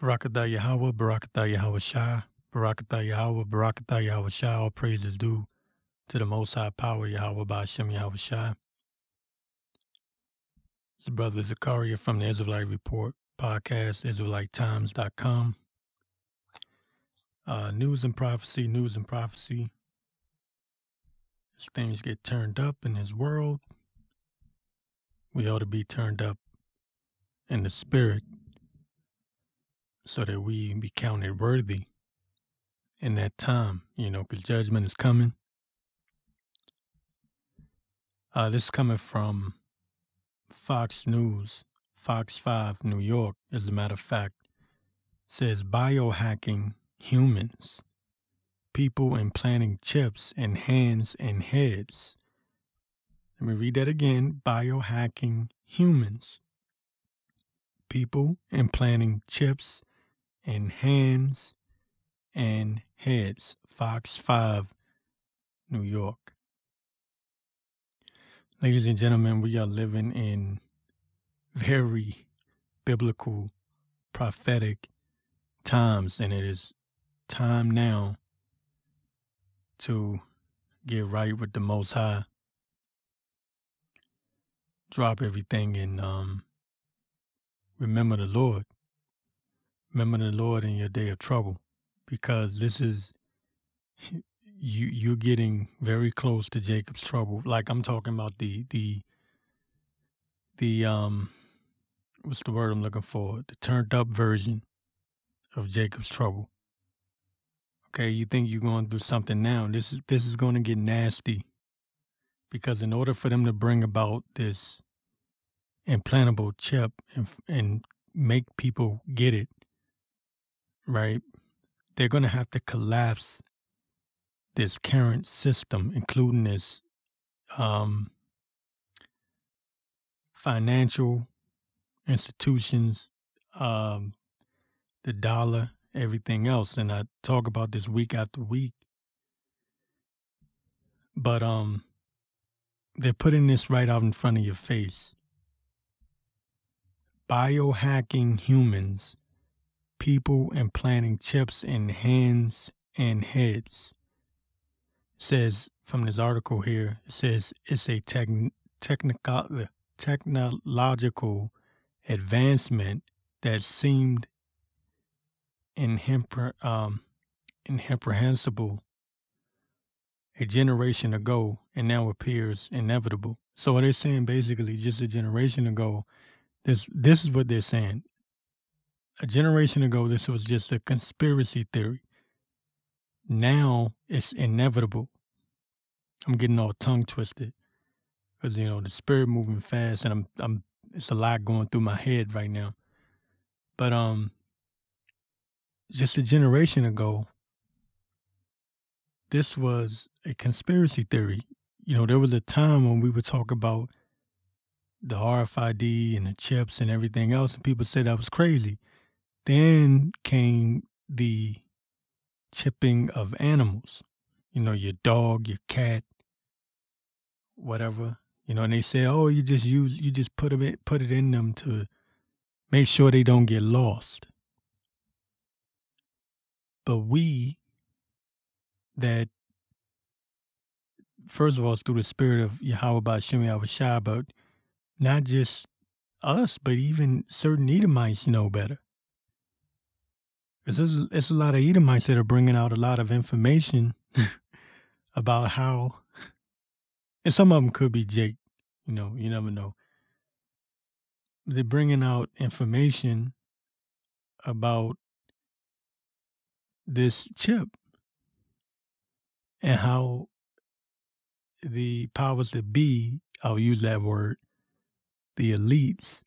Barakatah Yahweh, Barakatah Yahweh Shai, Barakatah Yahweh, Barakatah Yahweh Shai. All praise is due to the Most High Power, Yahweh Ba'ashem Yahweh Shai. It's Brother Zakaria from the Israelite Report podcast, IsraeliteTimes.com. Uh, news and prophecy, news and prophecy. As things get turned up in this world, we ought to be turned up in the spirit so that we be counted worthy in that time, you know, because judgment is coming. Uh, this is coming from Fox News, Fox 5, New York, as a matter of fact, says biohacking humans, people implanting chips in hands and heads. Let me read that again biohacking humans, people implanting chips in hands and heads. Fox 5, New York. Ladies and gentlemen, we are living in very biblical, prophetic times, and it is time now to get right with the Most High. Drop everything and um, remember the Lord. Remember the Lord in your day of trouble, because this is you. You're getting very close to Jacob's trouble. Like I'm talking about the the the um, what's the word I'm looking for? The turned up version of Jacob's trouble. Okay, you think you're going through something now? This is this is going to get nasty, because in order for them to bring about this implantable chip and and make people get it, right? They're going to have to collapse this current system, including this um, financial institutions, um, the dollar, everything else. And I talk about this week after week. But um, they're putting this right out in front of your face. Biohacking humans people and planting chips in hands and heads. It says from this article here, it says it's a tech, technical, technological advancement that seemed inhempre, um, incomprehensible a generation ago and now appears inevitable. So what they're saying basically just a generation ago, this this is what they're saying a generation ago, this was just a conspiracy theory. Now it's inevitable. I'm getting all tongue twisted because you know the spirit moving fast, and I'm I'm it's a lot going through my head right now. But um, just a generation ago, this was a conspiracy theory. You know, there was a time when we would talk about the RFID and the chips and everything else, and people said that was crazy. Then came the chipping of animals, you know, your dog, your cat, whatever, you know, and they say, oh, you just use, you just put in, put it in them to make sure they don't get lost. But we, that first of all, it's through the spirit of Yahweh Ba'ashem Yahweh Shai, but not just us, but even certain Edomites know better. There's, there's a lot of Edomites that are bringing out a lot of information about how, and some of them could be Jake, you know, you never know. They're bringing out information about this chip and how the powers that be, I'll use that word, the elites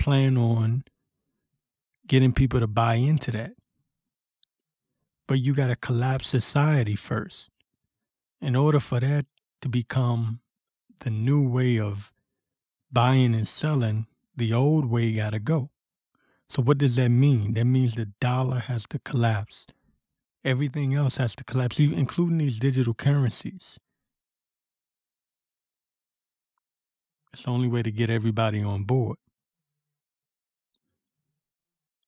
plan on getting people to buy into that. But you got to collapse society first. In order for that to become the new way of buying and selling, the old way got to go. So, what does that mean? That means the dollar has to collapse. Everything else has to collapse, including these digital currencies. It's the only way to get everybody on board.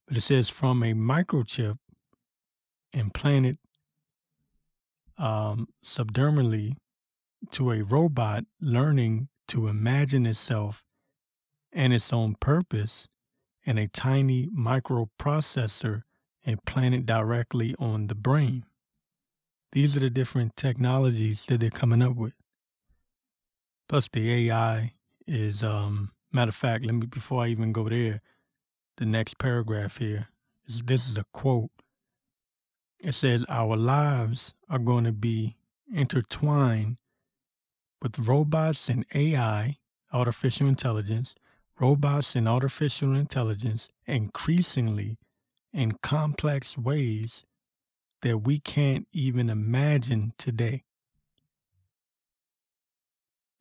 But it says from a microchip implanted um, subdermally to a robot learning to imagine itself and its own purpose and a tiny microprocessor implanted directly on the brain. These are the different technologies that they're coming up with. Plus, the AI is, um, matter of fact, let me, before I even go there, the next paragraph here is this is a quote. It says, Our lives are going to be intertwined with robots and AI, artificial intelligence, robots and artificial intelligence increasingly in complex ways that we can't even imagine today.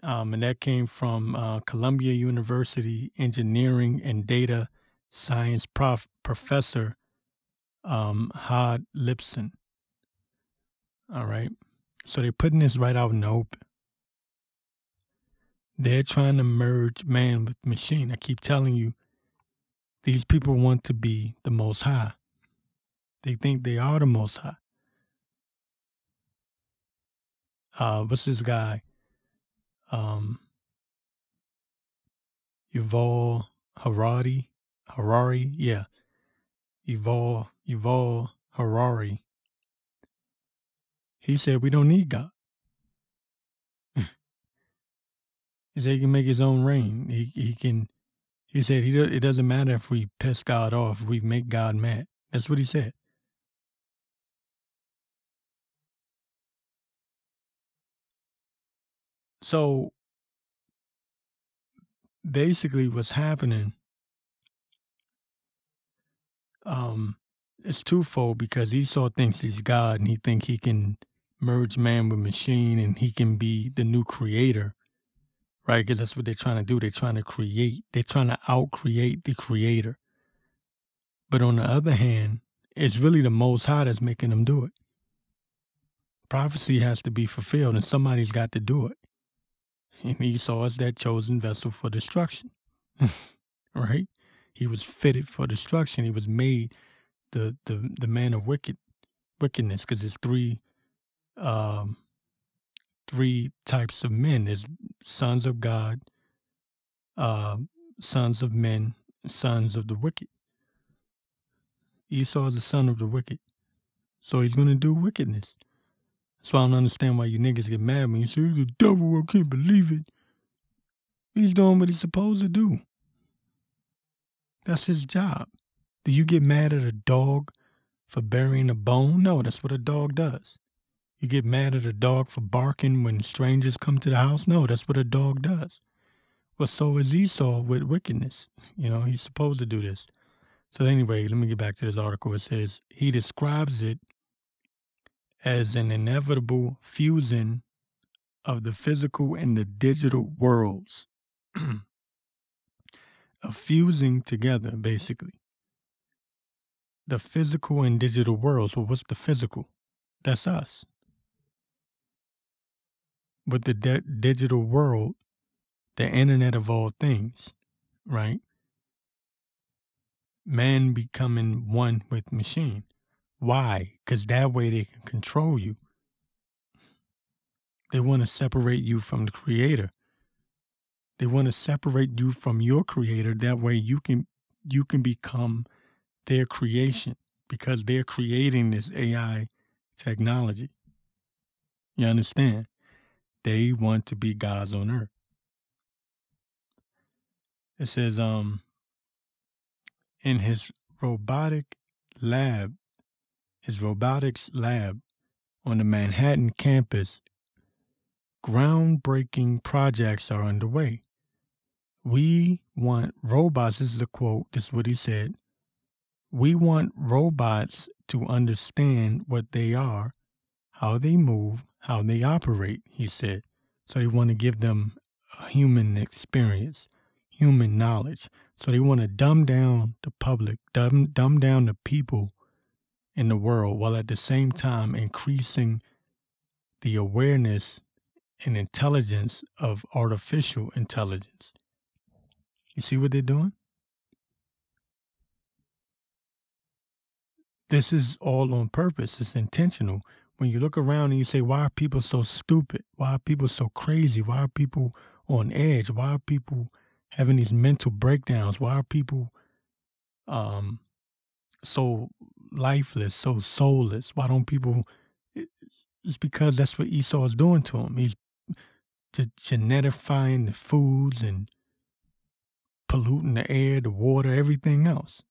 Um, and that came from uh, Columbia University engineering and data science prof- professor um, Hod Lipson. All right. So they're putting this right out in the open. They're trying to merge man with machine. I keep telling you, these people want to be the most high. They think they are the most high. Uh, what's this guy? Um, Yuval Harari. Harari, yeah. Yuval, Yuval Harari. He said we don't need God. he said he can make his own rain. He he can. He said he it doesn't matter if we piss God off. We make God mad. That's what he said. So basically, what's happening um, it's twofold because Esau thinks he's God and he think he can merge man with machine and he can be the new creator, right? Because that's what they're trying to do. They're trying to create. They're trying to outcreate the creator. But on the other hand, it's really the Most High that's making them do it. Prophecy has to be fulfilled, and somebody's got to do it. And Esau is that chosen vessel for destruction, right? He was fitted for destruction. He was made the the the man of wicked wickedness because there's three um three types of men. There's sons of God, uh, sons of men, sons of the wicked. Esau is the son of the wicked. So he's gonna do wickedness. That's why I don't understand why you niggas get mad when you say the devil, I can't believe it. He's doing what he's supposed to do. That's his job. Do you get mad at a dog for burying a bone? No, that's what a dog does. You get mad at a dog for barking when strangers come to the house? No, that's what a dog does. Well, so is Esau with wickedness. You know, he's supposed to do this. So, anyway, let me get back to this article. It says he describes it as an inevitable fusing of the physical and the digital worlds. of fusing together, basically. The physical and digital worlds. Well, what's the physical? That's us. With the de- digital world, the internet of all things, right? Man becoming one with machine. Why? Because that way they can control you. They want to separate you from the creator. They want to separate you from your creator. That way you can you can become their creation because they're creating this AI technology. You understand? They want to be gods on earth. It says, um, in his robotic lab, his robotics lab on the Manhattan campus, groundbreaking projects are underway. We want robots, this is a quote, this is what he said. We want robots to understand what they are, how they move, how they operate, he said. So they want to give them a human experience, human knowledge. So they want to dumb down the public, dumb, dumb down the people in the world while at the same time increasing the awareness and intelligence of artificial intelligence. You see what they're doing? this is all on purpose. It's intentional. When you look around and you say, why are people so stupid? Why are people so crazy? Why are people on edge? Why are people having these mental breakdowns? Why are people um so lifeless, so soulless? Why don't people? It's because that's what Esau is doing to him. He's genetifying the foods and polluting the air, the water, everything else.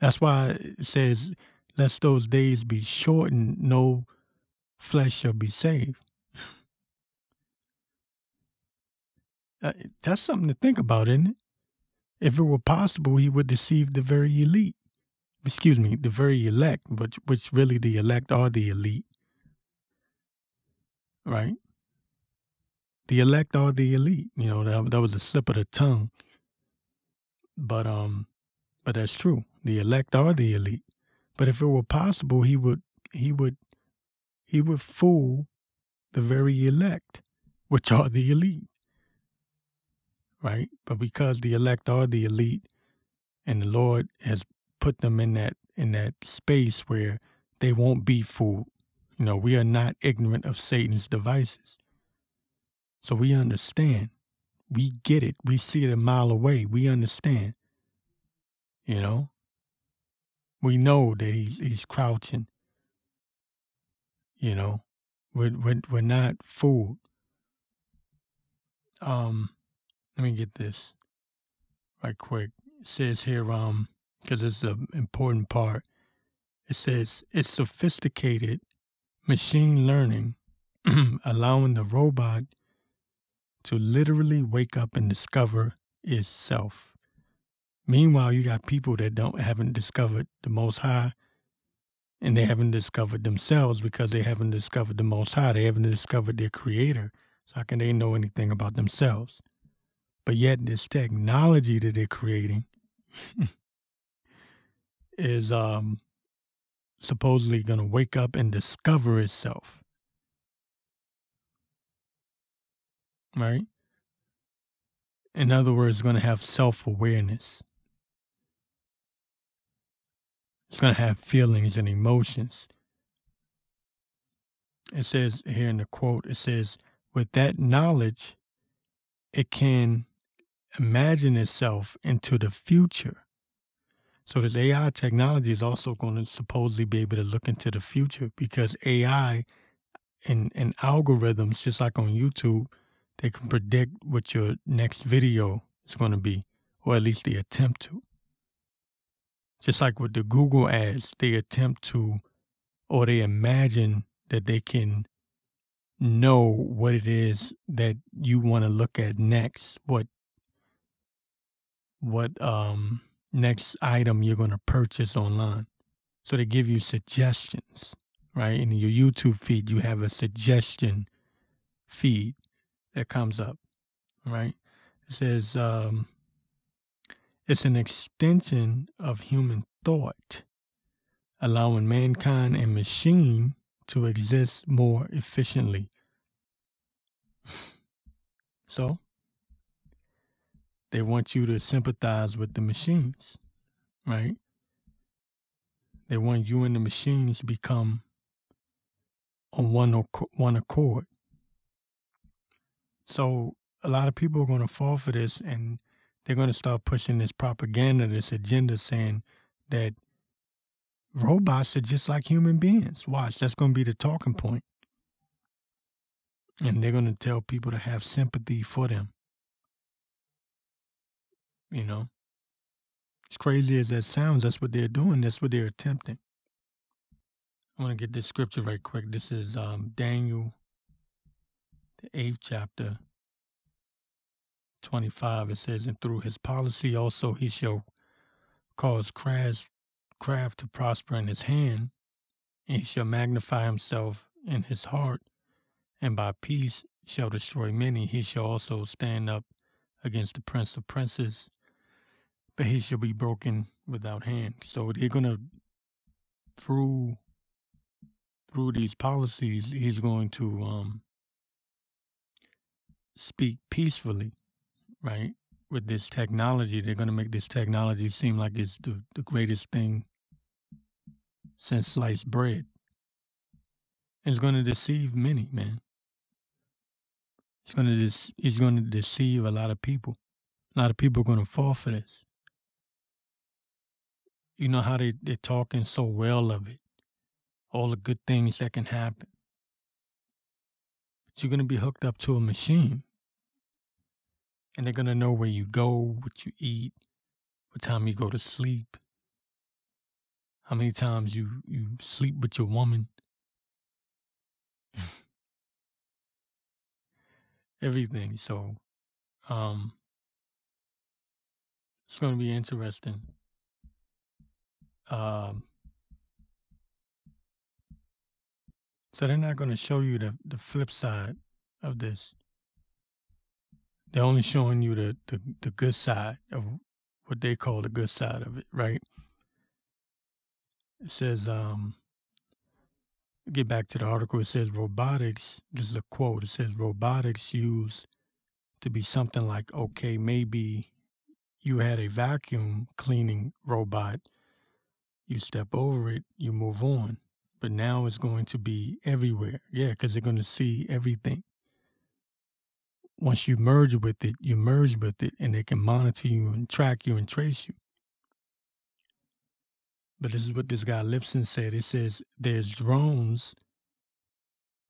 That's why it says, Lest those days be shortened, no flesh shall be saved. uh, that's something to think about, isn't it? If it were possible, he would deceive the very elite. Excuse me, the very elect, which which really the elect are the elite. Right? The elect are the elite. You know, that, that was a slip of the tongue. But um but that's true. The elect are the elite. But if it were possible, he would he would he would fool the very elect, which are the elite right? But because the elect are the elite and the Lord has put them in that in that space where they won't be fooled. You know, we are not ignorant of Satan's devices. So we understand. We get it. We see it a mile away. We understand. You know? We know that he's he's crouching. You know? We're we're, we're not fooled. Um let me get this right quick. It says here, um, because it's an important part. It says it's sophisticated machine learning, allowing the robot to literally wake up and discover itself. Meanwhile, you got people that don't haven't discovered the Most High, and they haven't discovered themselves because they haven't discovered the Most High. They haven't discovered their Creator. So how can they know anything about themselves? But yet, this technology that they're creating is um, supposedly going to wake up and discover itself. Right? In other words, going to have self awareness. It's going to have feelings and emotions. It says here in the quote, it says, with that knowledge, it can imagine itself into the future. So this AI technology is also going to supposedly be able to look into the future because AI and, and algorithms, just like on YouTube, they can predict what your next video is going to be, or at least they attempt to. Just like with the Google ads, they attempt to, or they imagine that they can know what it is that you want to look at next, what what um, next item you're going to purchase online. So they give you suggestions, right? In your YouTube feed, you have a suggestion feed that comes up, right? It says um, it's an extension of human thought, allowing mankind and machine to exist more efficiently. so they want you to sympathize with the machines, right? They want you and the machines to become on one one accord. So a lot of people are going to fall for this, and they're going to start pushing this propaganda, this agenda, saying that robots are just like human beings. Watch, that's going to be the talking point. And they're going to tell people to have sympathy for them. You know, as crazy as that sounds, that's what they're doing. That's what they're attempting. I want to get this scripture right quick. This is um, Daniel, the eighth chapter, 25. It says, And through his policy also he shall cause craft, craft to prosper in his hand, and he shall magnify himself in his heart, and by peace shall destroy many. He shall also stand up against the prince of princes, but he shall be broken without hand. So they're gonna through through these policies, he's going to um, speak peacefully, right? with this technology, they're to make this technology seem like it's the, the greatest thing since sliced bread. It's to deceive many, man. It's to dis- it's to deceive a lot of people. A lot of people are to fall for this. You know how they, they're talking so well of it, all the good things that can happen. But you're going to be hooked up to a machine. And they're going to know where you go, what you eat, what time you go to sleep, how many times you, you sleep with your woman. Everything. So, um, it's going to be interesting. Um, so they're not going to show you the, the flip side of this. They're only showing you the, the, the good side of what they call the good side of it, right? It says, um, get back to the article. It says robotics. This is a quote. It says robotics used to be something like, okay, maybe you had a vacuum cleaning robot. You step over it, you move on. But now it's going to be everywhere. Yeah, because they're going to see everything. Once you merge with it, you merge with it, and they can monitor you and track you and trace you. But this is what this guy Lipson said. It says there's drones.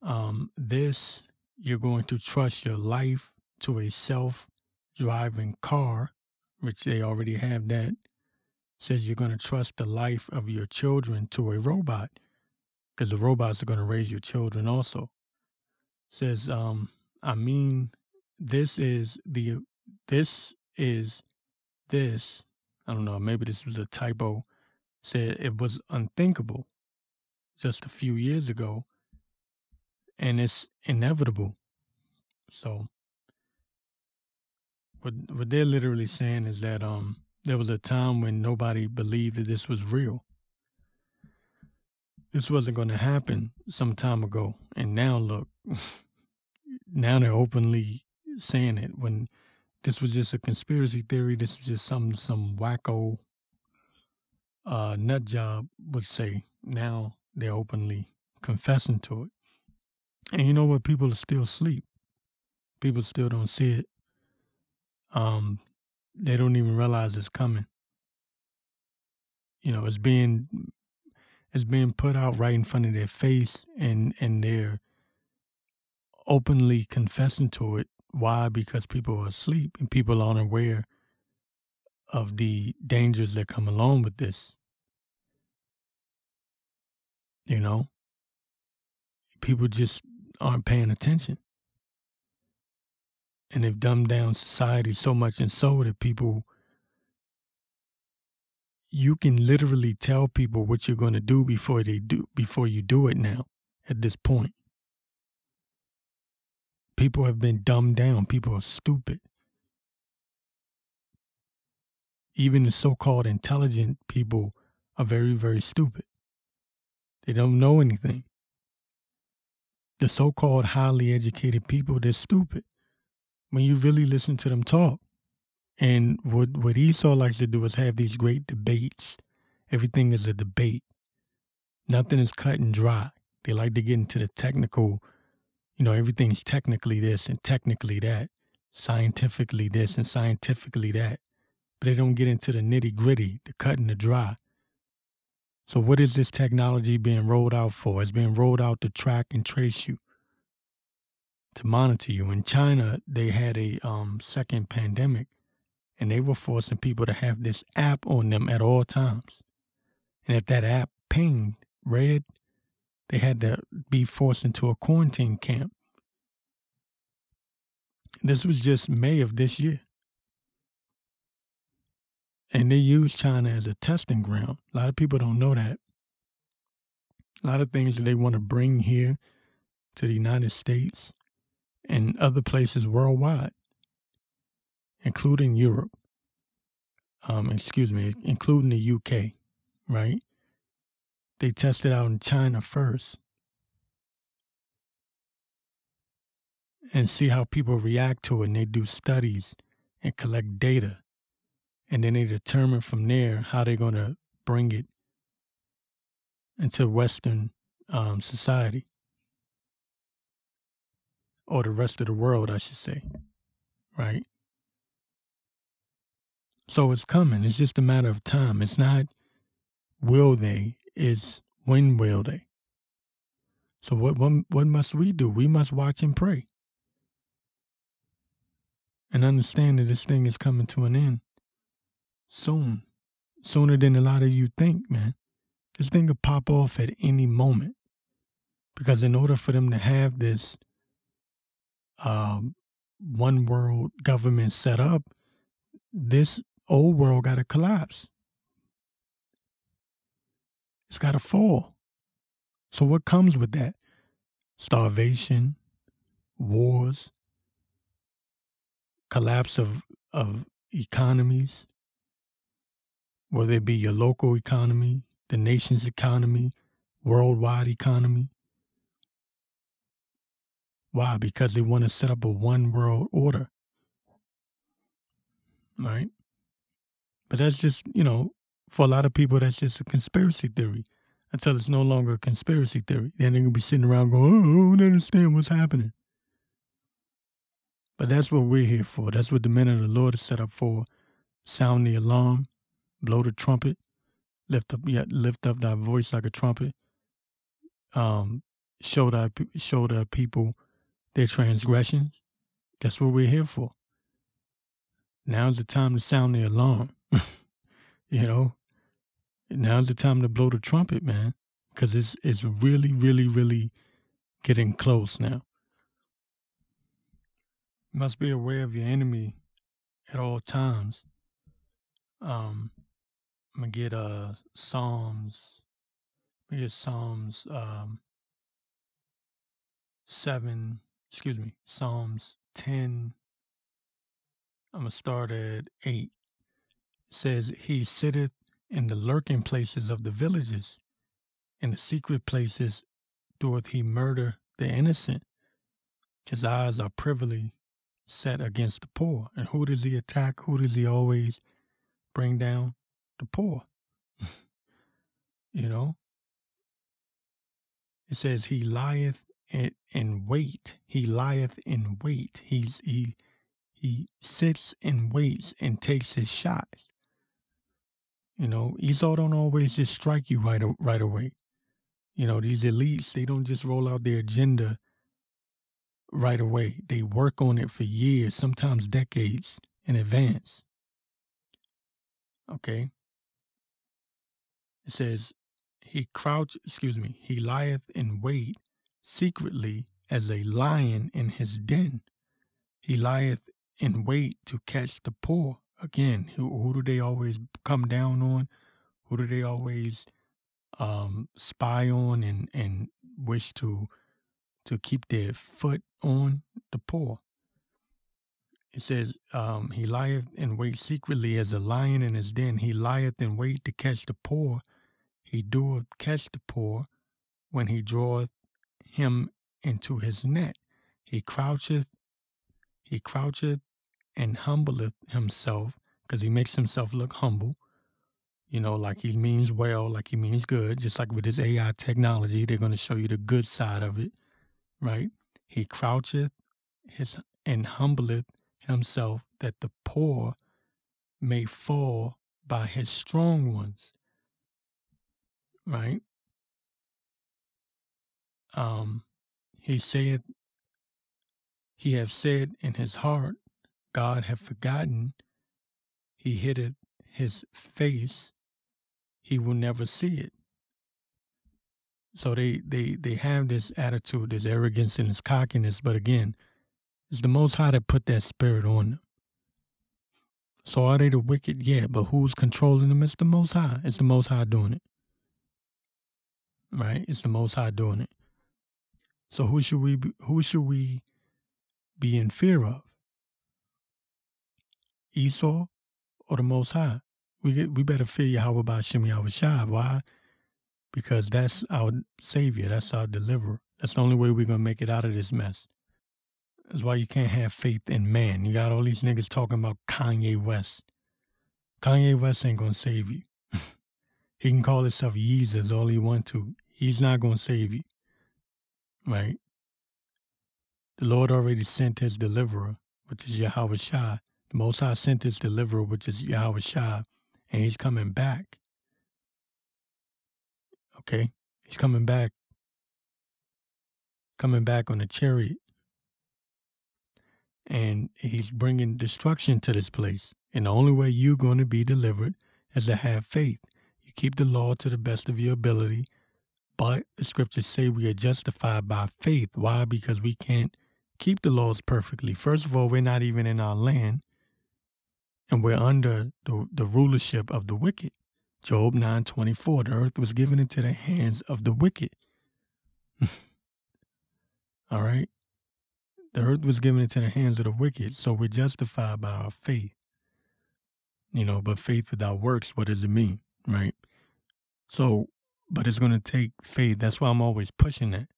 Um, this you're going to trust your life to a self-driving car which they already have that, says you're going to trust the life of your children to a robot because the robots are going to raise your children also. Says, um, I mean, this is the, this is this. I don't know, maybe this was a typo. Said it was unthinkable just a few years ago and it's inevitable. So what what they're literally saying is that um there was a time when nobody believed that this was real. This wasn't going to happen some time ago, and now look, now they're openly saying it. When this was just a conspiracy theory, this was just some some wacko uh, nut job would say. Now they're openly confessing to it, and you know what? People are still asleep. People still don't see it um, they don't even realize it's coming. You know, it's being it's being put out right in front of their face, and and they're openly confessing to it. Why? Because people are asleep and people aren't aware of the dangers that come along with this. You know, people just aren't paying attention and they've dumbed down society so much and so that people you can literally tell people what you're going to do before they do before you do it now at this point. People have been dumbed down. People are stupid. Even the so-called intelligent people are very very stupid. They don't know anything. The so-called highly educated people they're stupid when you really listen to them talk. And what what Esau likes to do is have these great debates. Everything is a debate. Nothing is cut and dry. They like to get into the technical, you know, everything's technically this and technically that, scientifically this and scientifically that. But they don't get into the nitty gritty, the cut and the dry. So what is this technology being rolled out for? It's being rolled out to track and trace you to monitor you. In China, they had a um, second pandemic, and they were forcing people to have this app on them at all times. And if that app pinged red, they had to be forced into a quarantine camp. This was just May of this year. And they use China as a testing ground. A lot of people don't know that. A lot of things that they want to bring here to the United States and other places worldwide, including Europe. Um, excuse me, including the UK, right? They tested out in China first and see how people react to it. And they do studies and collect data. And then they determine from there how they're going to bring it into Western um, society or the rest of the world, I should say. Right? So it's coming. It's just a matter of time. It's not will they, it's when will they. So what what, what must we do? We must watch and pray. And understand that this thing is coming to an end soon. Sooner than a lot of you think, man. This thing could pop off at any moment. Because in order for them to have this um, one world government set up, this old world got to collapse. It's got to fall. So, what comes with that? Starvation, wars, collapse of, of economies, whether it be your local economy, the nation's economy, worldwide economy. Why? Because they want to set up a one world order. Right? But that's just, you know, for a lot of people, that's just a conspiracy theory until it's no longer a conspiracy theory. Then they're going to be sitting around going, oh, I don't understand what's happening. But that's what we're here for. That's what the men of the Lord is set up for. Sound the alarm, blow the trumpet, lift up, yeah, lift up thy voice like a trumpet. Um, show thy show the people their transgressions. That's what we're here for. Now's the time to sound the alarm. you know, now's the time to blow the trumpet, man, because it's it's really, really, really getting close now. You must be aware of your enemy at all times. Um, I'm gonna get uh Psalms. Me get Psalms um seven. Excuse me, Psalms ten. I'm gonna start at eight says, He sitteth in the lurking places of the villages, in the secret places doeth he murder the innocent. His eyes are privily set against the poor. And who does he attack? Who does he always bring down? The poor. you know? It says he lieth in, in wait. He lieth in wait. He's he he sits and waits and takes his shot. You know, Esau don't always just strike you right right away. You know, these elites, they don't just roll out their agenda right away. They work on it for years, sometimes decades in advance. Okay. It says, he crouch, excuse me, he lieth in wait secretly as a lion in his den. He lieth in wait to catch the poor again, who who do they always come down on? Who do they always um, spy on and and wish to to keep their foot on the poor? It says, um, "He lieth in wait secretly as a lion in his den. He lieth in wait to catch the poor. He doeth catch the poor when he draweth him into his net. He croucheth, he croucheth and humbleth himself because he makes himself look humble, you know, like he means well, like he means good. Just like with his AI technology, they're going to show you the good side of it, right? He croucheth his and humbleth himself that the poor may fall by his strong ones, right? Um, he saith, he have said in his heart, God have forgotten, he hid his face, he will never see it. So they, they, they have this attitude, this arrogance and this cockiness, but again, it's the Most High that put that spirit on them. So are they the wicked? Yeah, but who's controlling them? It's the Most High. It's the Most High doing it. Right? It's the Most High doing it. So who should we be, who should we be in fear of? Esau or the Most High. We get, we better fear Yahweh by Shem Yahweh Shai. Why? Because that's our Savior. That's our deliverer. That's the only way we're to make it out of this mess. That's why you can't have faith in man. You got all these niggas talking about Kanye West. Kanye West ain't gonna save you. he can call himself Yeezus all he want to. He's not gonna save you. Right? The Lord already sent his deliverer, which is Yahweh Shai. The Most High sent his deliverer, which is Yahweh Shai, and he's coming back. Okay? He's coming back. Coming back on a chariot. And he's bringing destruction to this place. And the only way you're going to be delivered is to have faith. You keep the law to the best of your ability, but the scriptures say we are justified by faith. Why? Because we can't keep the laws perfectly. First of all, we're not even in our land, and we're under the, the rulership of the wicked. Job 9:24 The earth was given into the hands of the wicked. All right? The earth was given into the hands of the wicked, so we're justified by our faith. You know, but faith without works, what does it mean? Right? So, but it's going to take faith. That's why I'm always pushing that.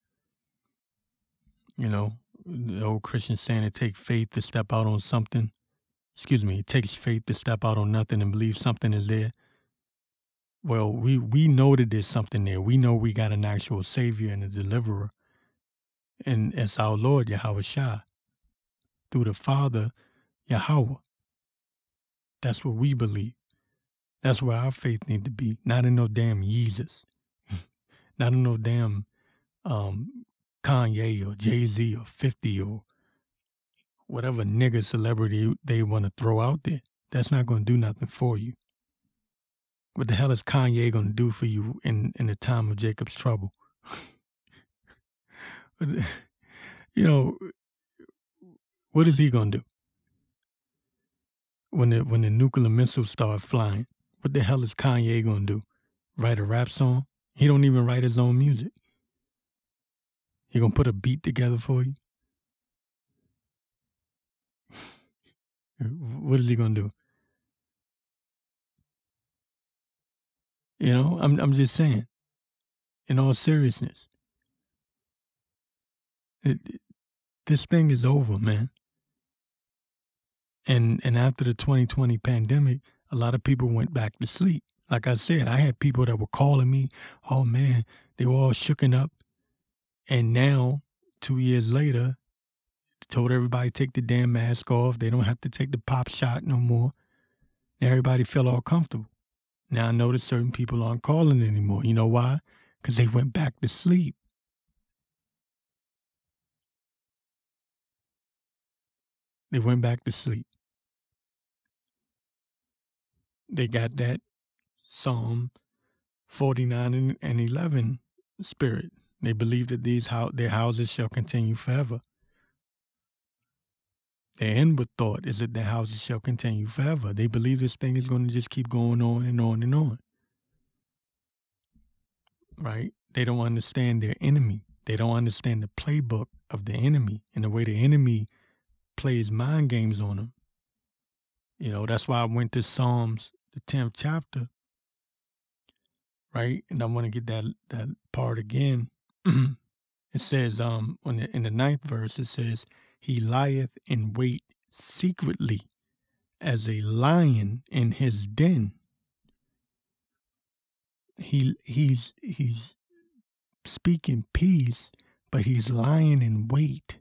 You know, the old Christian saying it takes faith to step out on something. Excuse me, it takes faith to step out on nothing and believe something is there. Well, we we know that there's something there. We know we got an actual savior and a deliverer. And it's our Lord Yahweh Shah. Through the Father, Yahweh. That's what we believe. That's where our faith need to be. Not in no damn Yeezus. Not no damn um, Kanye or Jay Z or 50 or whatever nigga celebrity they want to throw out there. That's not going to do nothing for you. What the hell is Kanye going to do for you in, in the time of Jacob's trouble? you know, what is he going to do? When the, when the nuclear missiles start flying, what the hell is Kanye going to do? Write a rap song? He don't even write his own music. He gonna put a beat together for you? what is he gonna do? You know, I'm I'm just saying. In all seriousness, it, this thing is over, man. And and after the 2020 pandemic, a lot of people went back to sleep. Like I said, I had people that were calling me, oh man, they were all shooken up. And now, two years later, told everybody take the damn mask off. They don't have to take the pop shot no more. And everybody felt all comfortable. Now I notice certain people aren't calling anymore. You know why? Because they went back to sleep. They went back to sleep. They got that Psalm 49 and 11 spirit. They believe that these ho- their houses shall continue forever. Their inward thought is that their houses shall continue forever. They believe this thing is going to just keep going on and on and on. Right? They don't understand their enemy. They don't understand the playbook of the enemy and the way the enemy plays mind games on them. You know, that's why I went to Psalms, the 10th chapter. Right? And I want to get that that part again. It says um on the, in the ninth verse it says he lieth in wait secretly as a lion in his den. He he's he's speaking peace but he's lying in wait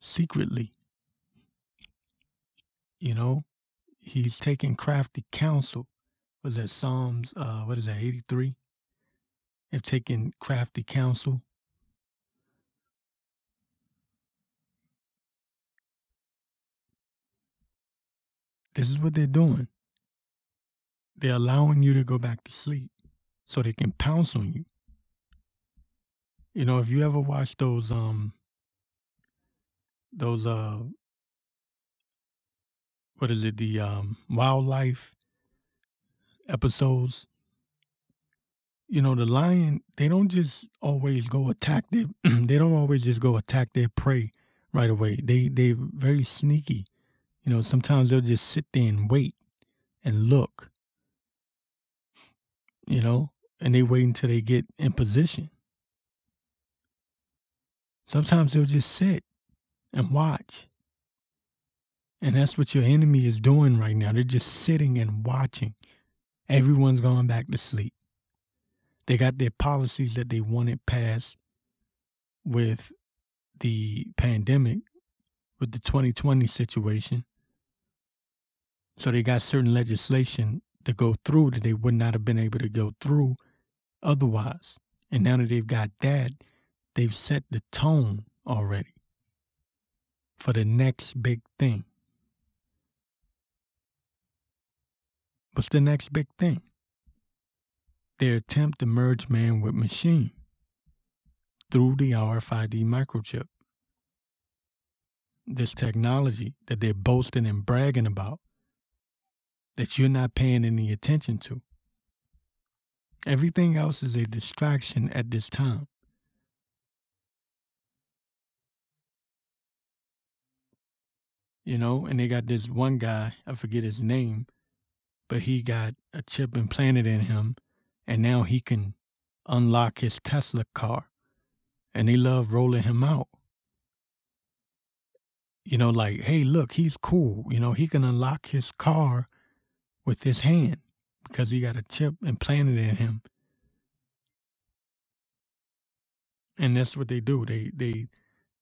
secretly. You know he's taking crafty counsel was that psalms uh what is that 83 have taken crafty counsel. This is what they're doing. They're allowing you to go back to sleep so they can pounce on you. You know, if you ever watch those um those uh what is it, the um wildlife episodes you know, the lion, they don't just always go attack their they don't always just go attack their prey right away. They they're very sneaky. You know, sometimes they'll just sit there and wait and look. You know, and they wait until they get in position. Sometimes they'll just sit and watch. And that's what your enemy is doing right now. They're just sitting and watching. Everyone's going back to sleep. They got their policies that they wanted passed with the pandemic, with the 2020 situation. So they got certain legislation to go through that they would not have been able to go through otherwise. And now that they've got that, they've set the tone already for the next big thing. What's the next big thing? Their attempt to merge man with machine through the RFID microchip. This technology that they're boasting and bragging about that you're not paying any attention to. Everything else is a distraction at this time. You know, and they got this one guy, I forget his name, but he got a chip implanted in him, and now he can unlock his Tesla car. And they love rolling him out. You know, like, hey, look, he's cool. You know, he can unlock his car with his hand because he got a chip implanted in him. And that's what they do. They they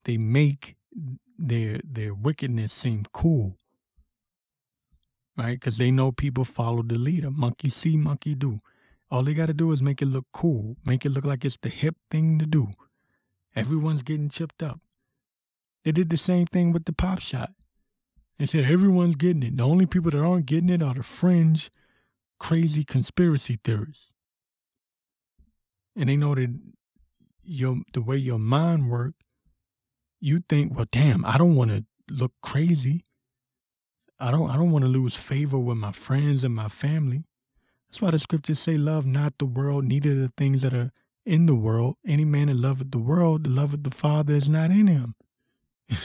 they make their their wickedness seem cool. Right? Because they know people follow the leader. Monkey see, monkey do. All they got to do is make it look cool, make it look like it's the hip thing to do. Everyone's getting chipped up. They did the same thing with the pop shot. They said everyone's getting it. The only people that aren't getting it are the fringe, crazy conspiracy theorists. And they know that your the way your mind works, you think, well, damn, I don't want to look crazy. I don't I don't want to lose favor with my friends and my family. That's why the scriptures say, Love not the world, neither the things that are in the world. Any man that loveth the world, the love of the Father is not in him.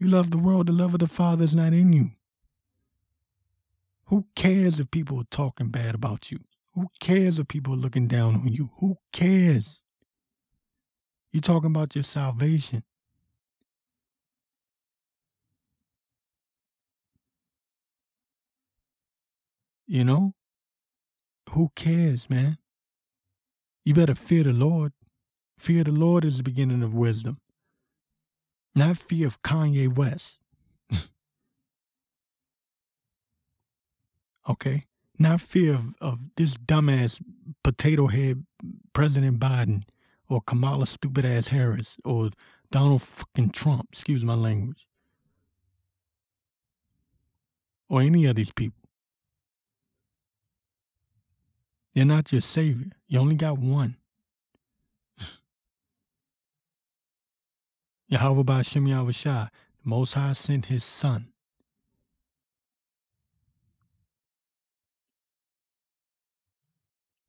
You love the world, the love of the Father is not in you. Who cares if people are talking bad about you? Who cares if people are looking down on you? Who cares? You're talking about your salvation. You know? Who cares, man? You better fear the Lord. Fear the Lord is the beginning of wisdom not fear of Kanye West. okay? Not fear of, of this dumbass potato head President Biden or Kamala stupid ass Harris or Donald fucking Trump, excuse my language. Or any of these people. They're not your savior. You only got one. Yahweh Ba'Shem Yahushua, the Most High sent his son.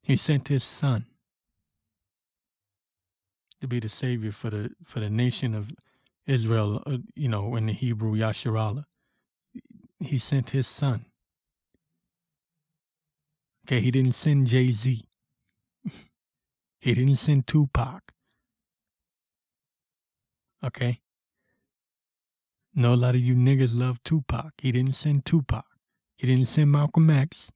He sent his son to be the savior for the for the nation of Israel, uh, you know, in the Hebrew Yasharallah. He sent his son. Okay, he didn't send Jay Z. he didn't send Tupac. Okay? No, a lot of you niggas love Tupac. He didn't send Tupac. He didn't send Malcolm X.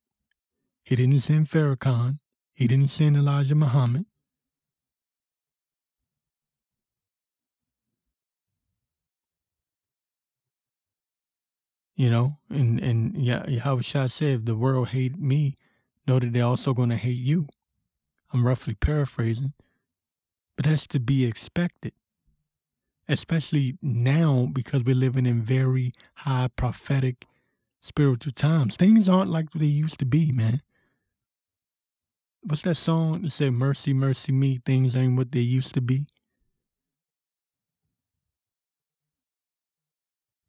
He didn't send Farrakhan. He didn't send Elijah Muhammad. You know, and and yeah, Yahweh say if the world hate me, know that they're also going to hate you. I'm roughly paraphrasing, but that's to be expected especially now because we're living in very high prophetic spiritual times. Things aren't like they used to be, man. What's that song that said, Mercy, mercy me, things ain't what they used to be?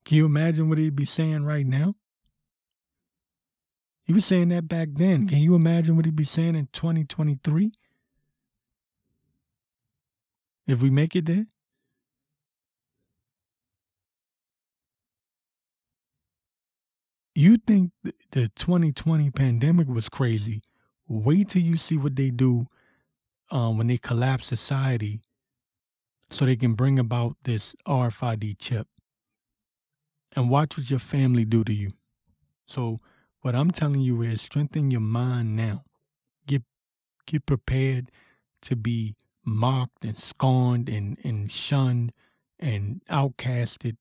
Can you imagine what he'd be saying right now? He was saying that back then. Can you imagine what he'd be saying in 2023? If we make it there? you think the 2020 pandemic was crazy. Wait till you see what they do um, when they collapse society so they can bring about this RFID chip. And watch what your family do to you. So what I'm telling you is strengthen your mind now. Get get prepared to be mocked and scorned and, and shunned and outcasted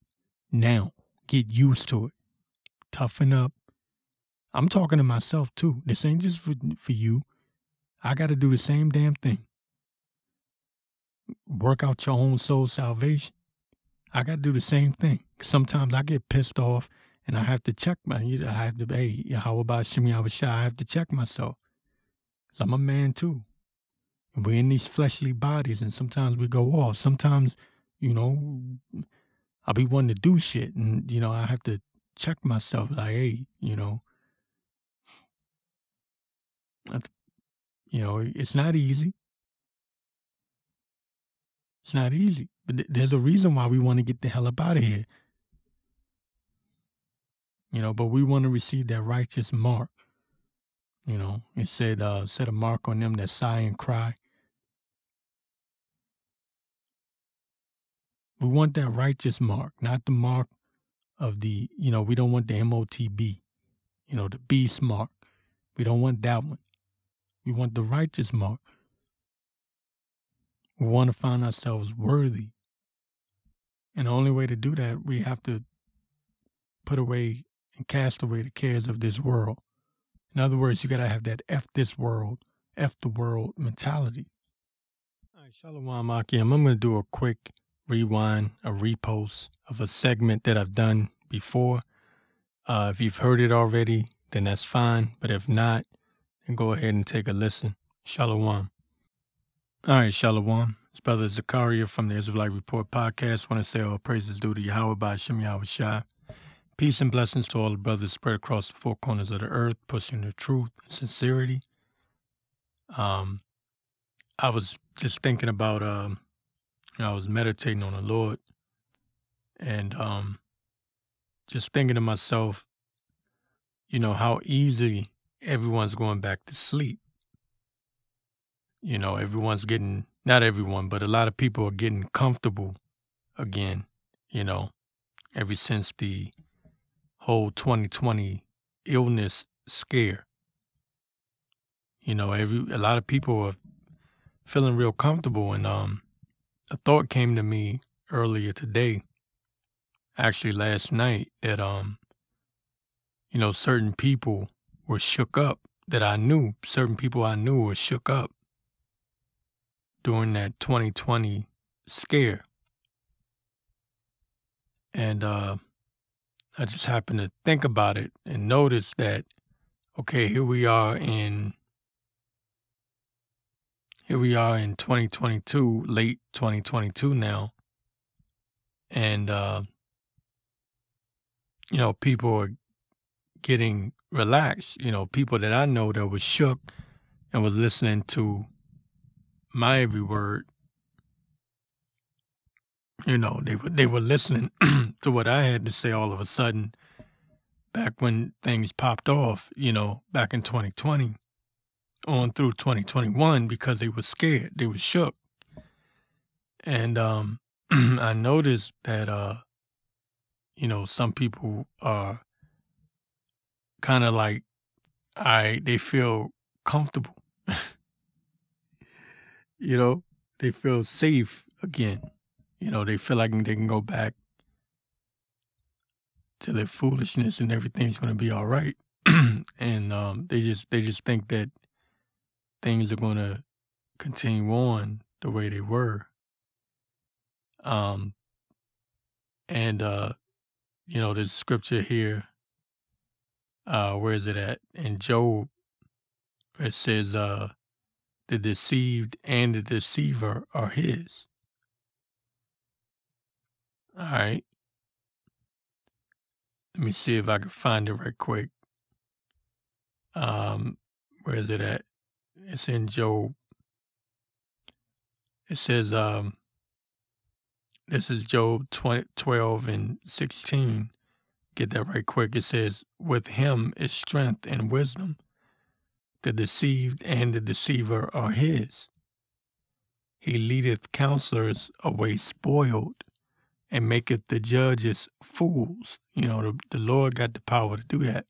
now. Get used to it. Toughen up. I'm talking to myself too. This ain't just for, for you. I got to do the same damn thing. Work out your own soul salvation. I got to do the same thing. Sometimes I get pissed off and I mm-hmm. have to check my, I have to, hey, how about Shimmy Avashai? I have to check myself. I'm a man too. We're in these fleshly bodies and sometimes we go off. Sometimes, you know, I'll be wanting to do shit and, you know, I have to check myself like, hey, you know, you know, it's not easy. It's not easy, but there's a reason why we want to get the hell up out of here. You know, but we want to receive that righteous mark. You know, it said, uh, set a mark on them that sigh and cry. We want that righteous mark, not the mark of the, you know, we don't want the MOTB, you know, the beast mark. We don't want that one. We want the righteous mark. We want to find ourselves worthy. And the only way to do that, we have to put away and cast away the cares of this world. In other words, you got to have that F this world, F the world mentality. All right, Shalom Achim. I'm going to do a quick rewind, a repost of a segment that I've done before. Uh, if you've heard it already, then that's fine. But if not, then go ahead and take a listen. Shalom. All right, Shalom. It's Brother Zakaria from the Israelite Report podcast. I want to say all praises due to Yahweh by Shem Yahweh Shai. Peace and blessings to all the brothers spread across the four corners of the earth, pushing the truth and sincerity. Um, I was just thinking about um, I was meditating on the Lord and um, just thinking to myself, you know, how easy everyone's going back to sleep. You know, everyone's getting, not everyone, but a lot of people are getting comfortable again, you know, ever since the whole 2020 illness scare. You know, every a lot of people are feeling real comfortable and um a thought came to me earlier today, actually last night, that um, you know, certain people were shook up that I knew, certain people I knew were shook up during that 2020 scare. And uh, I just happened to think about it and notice that, okay, here we are in here we are in 2022, late 2022 now. And, uh, you know, people are getting relaxed. You know, people that I know that was shook and was listening to my every word. You know, they were they were listening to what I had to say all of a sudden back when things popped off, you know, back in 2020 on through 2021 because they were scared. They were shook. And um, I noticed that, uh, you know, some people are kind of like, I, they feel comfortable. you know, they feel safe again. You know, they feel like they can go back to their foolishness and everything's going to be all right. and um, they just they just think that things are going to continue on the way they were. Um, and, uh, you know, there's scripture here. Uh, where is it at? In Job, it says, uh, the deceived and the deceiver are his. All right. Let me see if I can find it right quick. Um, where is it at? It's in Job. It says, um, this is Job 20, 12 and 16. Get that right quick. It says, With him is strength and wisdom. The deceived and the deceiver are his. He leadeth counselors away spoiled and maketh the judges fools. You know, the, the Lord got the power to do that.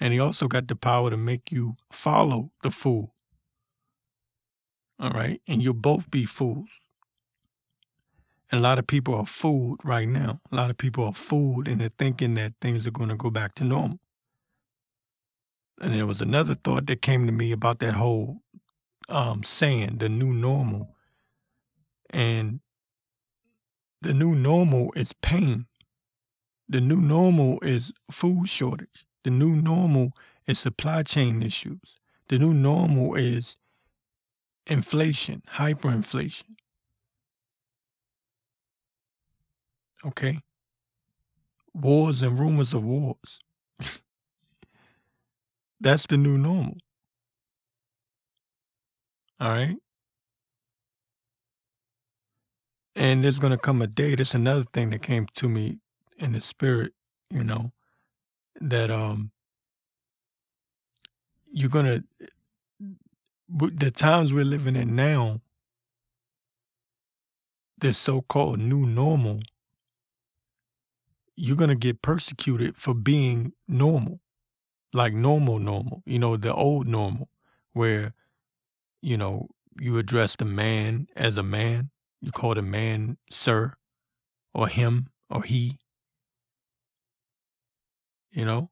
And he also got the power to make you follow the fool. All right. And you'll both be fools. And a lot of people are fooled right now. A lot of people are fooled and they're thinking that things are going to go back to normal. And there was another thought that came to me about that whole um, saying, the new normal. And the new normal is pain. The new normal is food shortage. The new normal is supply chain issues. The new normal is inflation, hyperinflation. Okay? Wars and rumors of wars. That's the new normal. All right? And there's going to come a day. That's another thing that came to me in the spirit, you know, that um you're going to the times we're living in now, this so-called new normal, you're going to get persecuted for being normal, like normal, normal, you know, the old normal, where, you know, you address the man as a man, you call the man sir, or him, or he, you know.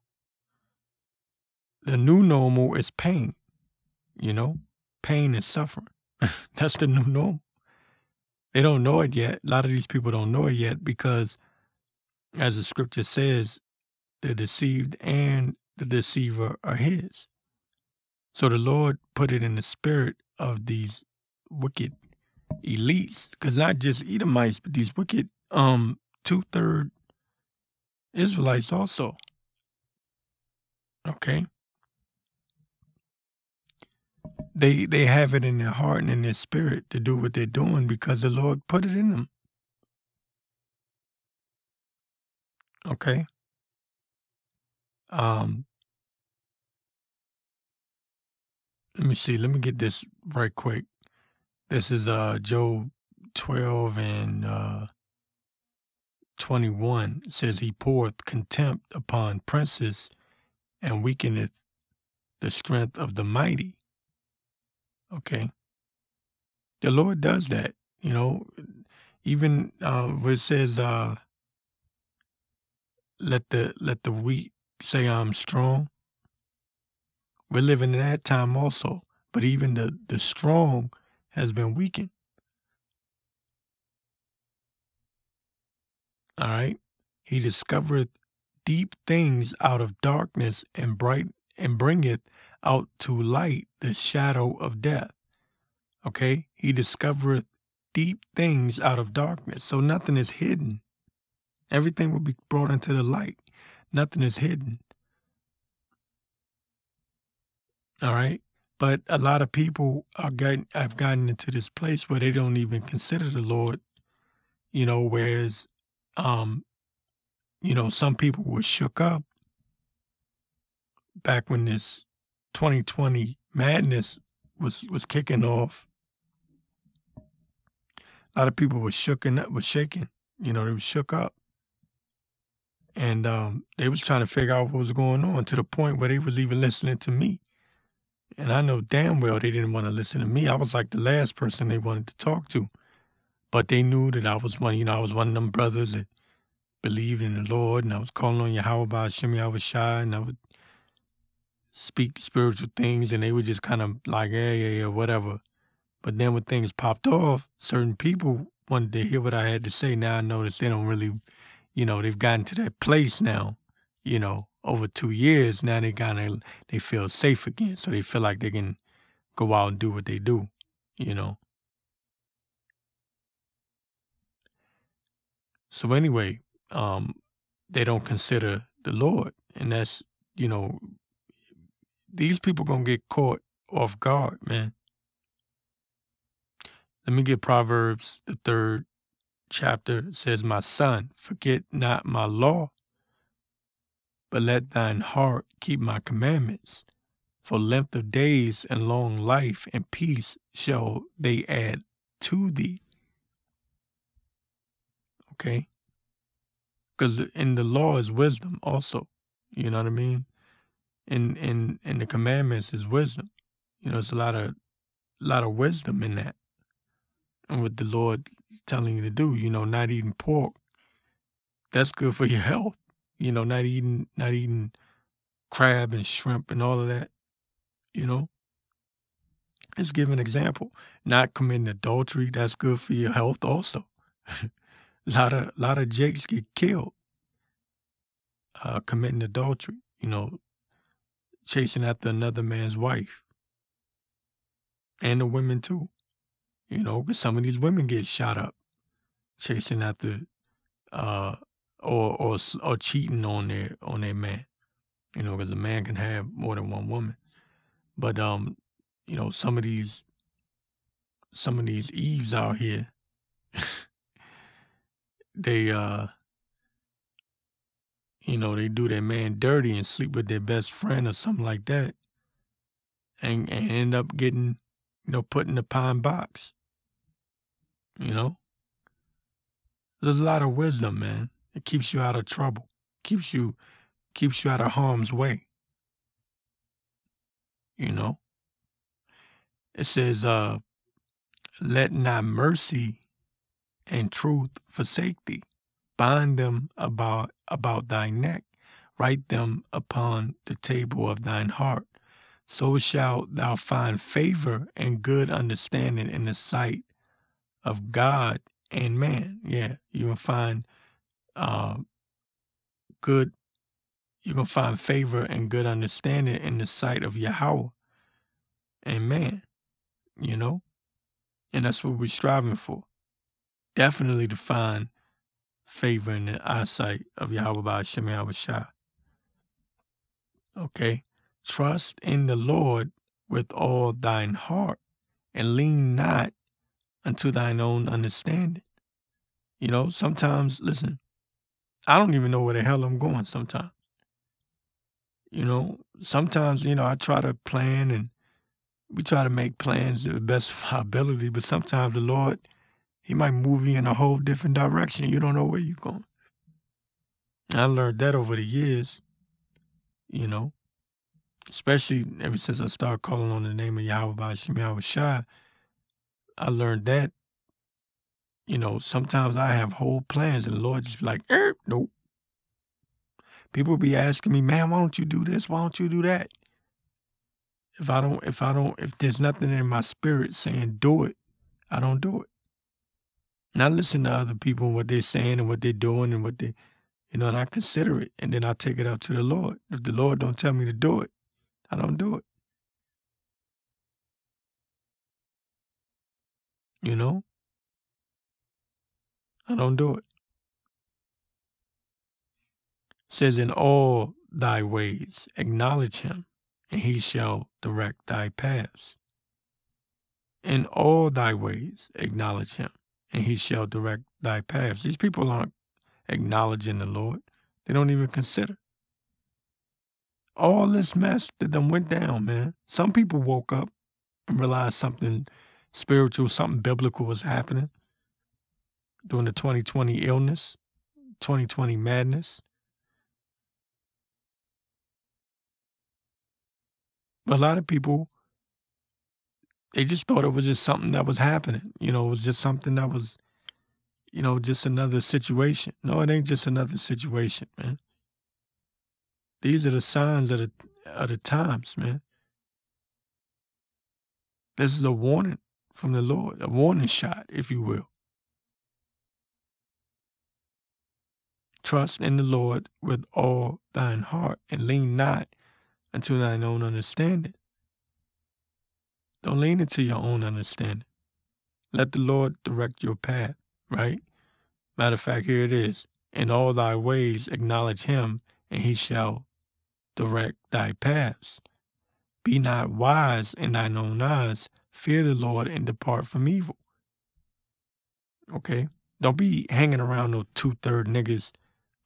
The new normal is pain, you know, pain and suffering. That's the new normal. They don't know it yet. A lot of these people don't know it yet because as the scripture says, the deceived and the deceiver are his. So the Lord put it in the spirit of these wicked elites, because not just Edomites, but these wicked um two third Israelites also. Okay. They they have it in their heart and in their spirit to do what they're doing because the Lord put it in them. Okay. Um, let me see. Let me get this right quick. This is uh Job 12 and uh 21 says he poureth contempt upon princes and weakeneth the strength of the mighty. Okay. The Lord does that, you know. Even uh where it says uh let the let the weak say I'm strong. We're living in that time also, but even the the strong has been weakened. All right. He discovereth deep things out of darkness and bright and bringeth out to light the shadow of death. Okay? He discovereth deep things out of darkness. So nothing is hidden. Everything will be brought into the light. Nothing is hidden. All right. But a lot of people are getting, have gotten into this place where they don't even consider the Lord, you know, whereas, um, you know, some people were shook up back when this 2020 madness was, was kicking off. A lot of people were shooken up, was shaking, you know, they were shook up and um, they was trying to figure out what was going on to the point where they was even listening to me. And I know damn well they didn't want to listen to me. I was like the last person they wanted to talk to. But they knew that I was one, you know, I was one of them brothers that believed in the Lord and I was calling on Yahweh by Shimmy, I was shy and I would speak spiritual things and they were just kind of like, yeah, yeah, yeah, whatever. But then when things popped off, certain people wanted to hear what I had to say. Now I notice they don't really you know, they've gotten to that place now, you know, over two years. Now they kind of, they feel safe again. So they feel like they can go out and do what they do, you know. So anyway, um, they don't consider the Lord. And that's, you know, these people gonna get caught off guard, man. Let me get Proverbs, the third chapter says, My son, forget not my law, but let thine heart keep my commandments. For length of days and long life and peace shall they add to thee. Okay? Because in the law is wisdom also. You know what I mean? In in in the commandments is wisdom. You know, there's a lot of lot of wisdom in that. And what the Lord telling you to do, you know, not eating pork, that's good for your health. You know, not eating not eating crab and shrimp and all of that, you know. Let's give an example. Not committing adultery, that's good for your health also. a lot of lot of jakes get killed uh, committing adultery, you know, chasing after another man's wife. And the women too. You know, because some of these women get shot up chasing after uh or or or cheating on their on their man. You know, because a man can have more than one woman. But um, you know, some of these some of these Eves out here, they uh you know, they do their man dirty and sleep with their best friend or something like that. And, and end up getting, you know, put in the pine box. You know? There's a lot of wisdom, man. It keeps you out of trouble. Keeps you keeps you out of harm's way. You know? It says, uh, let not mercy and truth forsake thee. Bind them about about thy neck, write them upon the table of thine heart. So shalt thou find favor and good understanding in the sight of God and man. Yeah, you will find uh, good. You can find favor and good understanding in the sight of Yahweh and man. You know, and that's what we're striving for. Definitely to find favor in the eyesight of Yahweh Ba'ashem Yahweh Okay? Trust in the Lord with all thine heart and lean not unto thine own understanding. You know, sometimes, listen, I don't even know where the hell I'm going sometimes. You know, sometimes, you know, I try to plan and we try to make plans to the best of our ability, but sometimes the Lord, he might move you in a whole different direction. You don't know where you're going. I learned that over the years, you know, especially ever since I started calling on the name of Yahweh Bashim Yahweh Shai. I learned that, you know, sometimes I have whole plans and the Lord just be like, er, nope. People be asking me, man, why don't you do this? Why don't you do that? If I don't, if I don't, if there's nothing in my spirit saying do it, I don't do it. Not listen to other people and what they're saying and what they're doing and what they, you know, and I consider it and then I take it up to the Lord. If the Lord don't tell me to do it, I don't do it. You know? I don't do it. it says in all thy ways acknowledge him and he shall direct thy paths. In all thy ways acknowledge him and he shall direct thy paths. These people aren't acknowledging the Lord. They don't even consider. All this mess that them went down, man. Some people woke up and realized something spiritual, something biblical was happening during the 2020 illness, 2020 madness. But a lot of people they just thought it was just something that was happening. You know, it was just something that was, you know, just another situation. No, it ain't just another situation, man. These are the signs of the of the times, man. This is a warning from the Lord, a warning shot, if you will. Trust in the Lord with all thine heart and lean not unto thine own understanding. Don't lean into your own understanding. Let the Lord direct your path, right? Matter of fact, here it is. In all thy ways acknowledge him, and he shall direct thy paths. Be not wise in thine own eyes. Fear the Lord and depart from evil. Okay? Don't be hanging around no two third niggas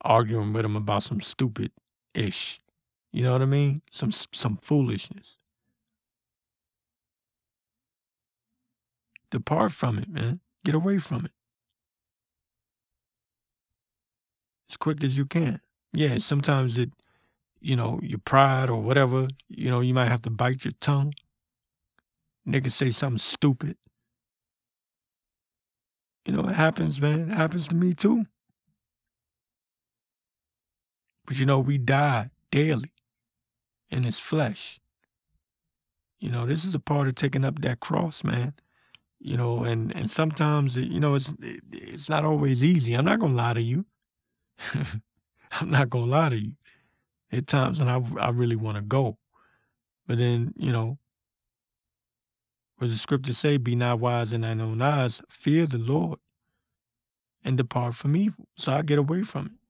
arguing with him about some stupid ish. You know what I mean? Some some foolishness. Depart from it, man. Get away from it. As quick as you can. Yeah, sometimes it, you know, your pride or whatever, you know, you might have to bite your tongue. Nigga say something stupid. You know, it happens, man. It happens to me too. But you know, we die daily in this flesh. You know, this is a part of taking up that cross, man. You know, and and sometimes you know it's it's not always easy. I'm not gonna lie to you. I'm not gonna lie to you. At times when I I really want to go, but then you know, what the scripture say? Be not wise in thine own eyes. Fear the Lord, and depart from evil. So I get away from it.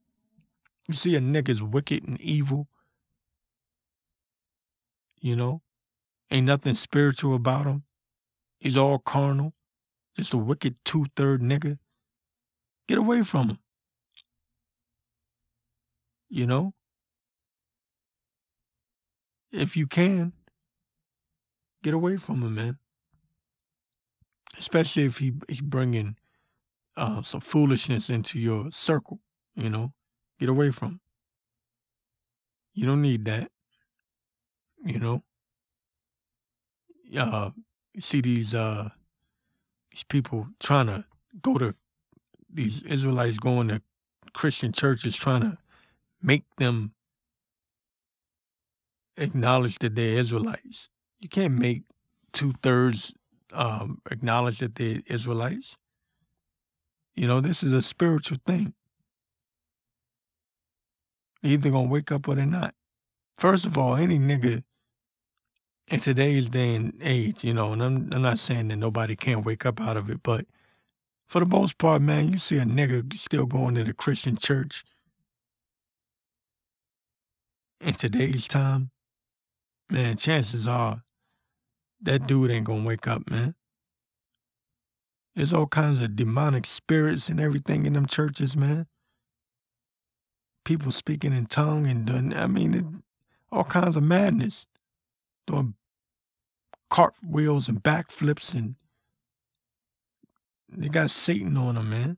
You see, a nigga's wicked and evil. You know, ain't nothing spiritual about him. He's all carnal, just a wicked two third nigga. Get away from him. You know, if you can, get away from him, man. Especially if he he bringing uh, some foolishness into your circle. You know, get away from. You don't need that. You know. Uh, see these uh these people trying to go to these Israelites going to Christian churches trying to make them acknowledge that they're Israelites. You can't make two thirds um, acknowledge that they're Israelites. You know, this is a spiritual thing. Either gonna wake up or they're not. First of all, any nigga in today's day and age, you know, and I'm, I'm not saying that nobody can't wake up out of it, but for the most part, man, you see a nigga still going to the Christian church in today's time, man, chances are that dude ain't gonna wake up, man. There's all kinds of demonic spirits and everything in them churches, man. People speaking in tongue and doing, I mean, it, all kinds of madness. Doing cartwheels and backflips and they got Satan on them, man.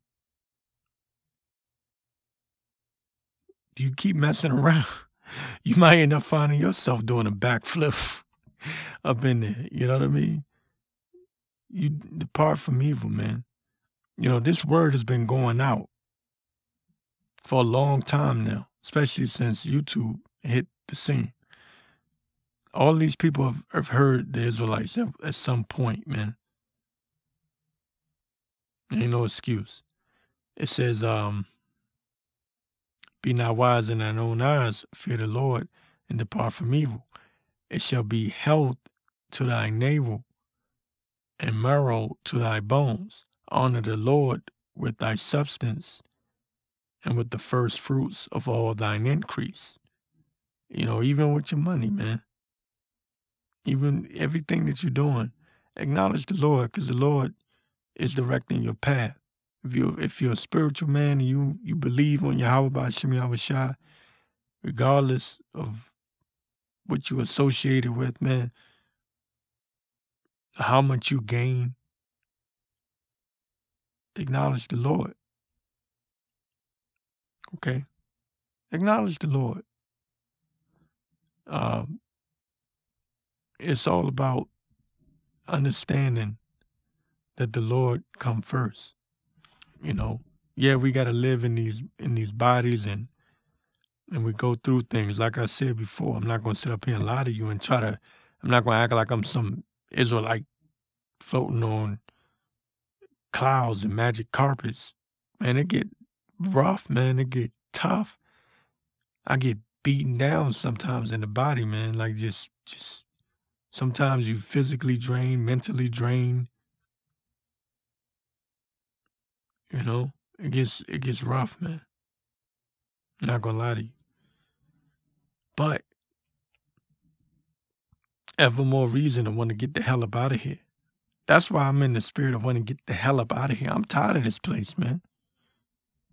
You keep messing around, you might end up finding yourself doing a backflip up in there. You know what I mean? You depart from evil, man. You know, this word has been going out for a long time now, especially since YouTube hit the scene. All these people have, have heard the Israelites at, some point, man. Ain't no excuse. It says, um, be not wise in thine own eyes, fear the Lord, and depart from evil. It shall be health to thy navel and marrow to thy bones. Honor the Lord with thy substance and with the first fruits of all thine increase. You know, even with your money, man. Even everything that you're doing, acknowledge the Lord because the Lord is directing your path. If you if you're a spiritual man and you you believe on Yahweh by Shem Shai, regardless of what you associated with, man, how much you gain, acknowledge the Lord. Okay? Acknowledge the Lord. Um, it's all about understanding that the Lord come first. You know, yeah, we got to live in these in these bodies and and we go through things. Like I said before, I'm not going to sit up here and lie to you and try to. I'm not going to act like I'm some Israelite floating on clouds and magic carpets. Man, it get rough, man. It get tough. I get beaten down sometimes in the body, man. Like just, just sometimes you physically drain, mentally drain. You know, it gets it gets rough, man. Not gonna lie to you. But ever more reason to want to get the hell up out of here. That's why I'm in the spirit of wanting to get the hell up out of here. I'm tired of this place, man.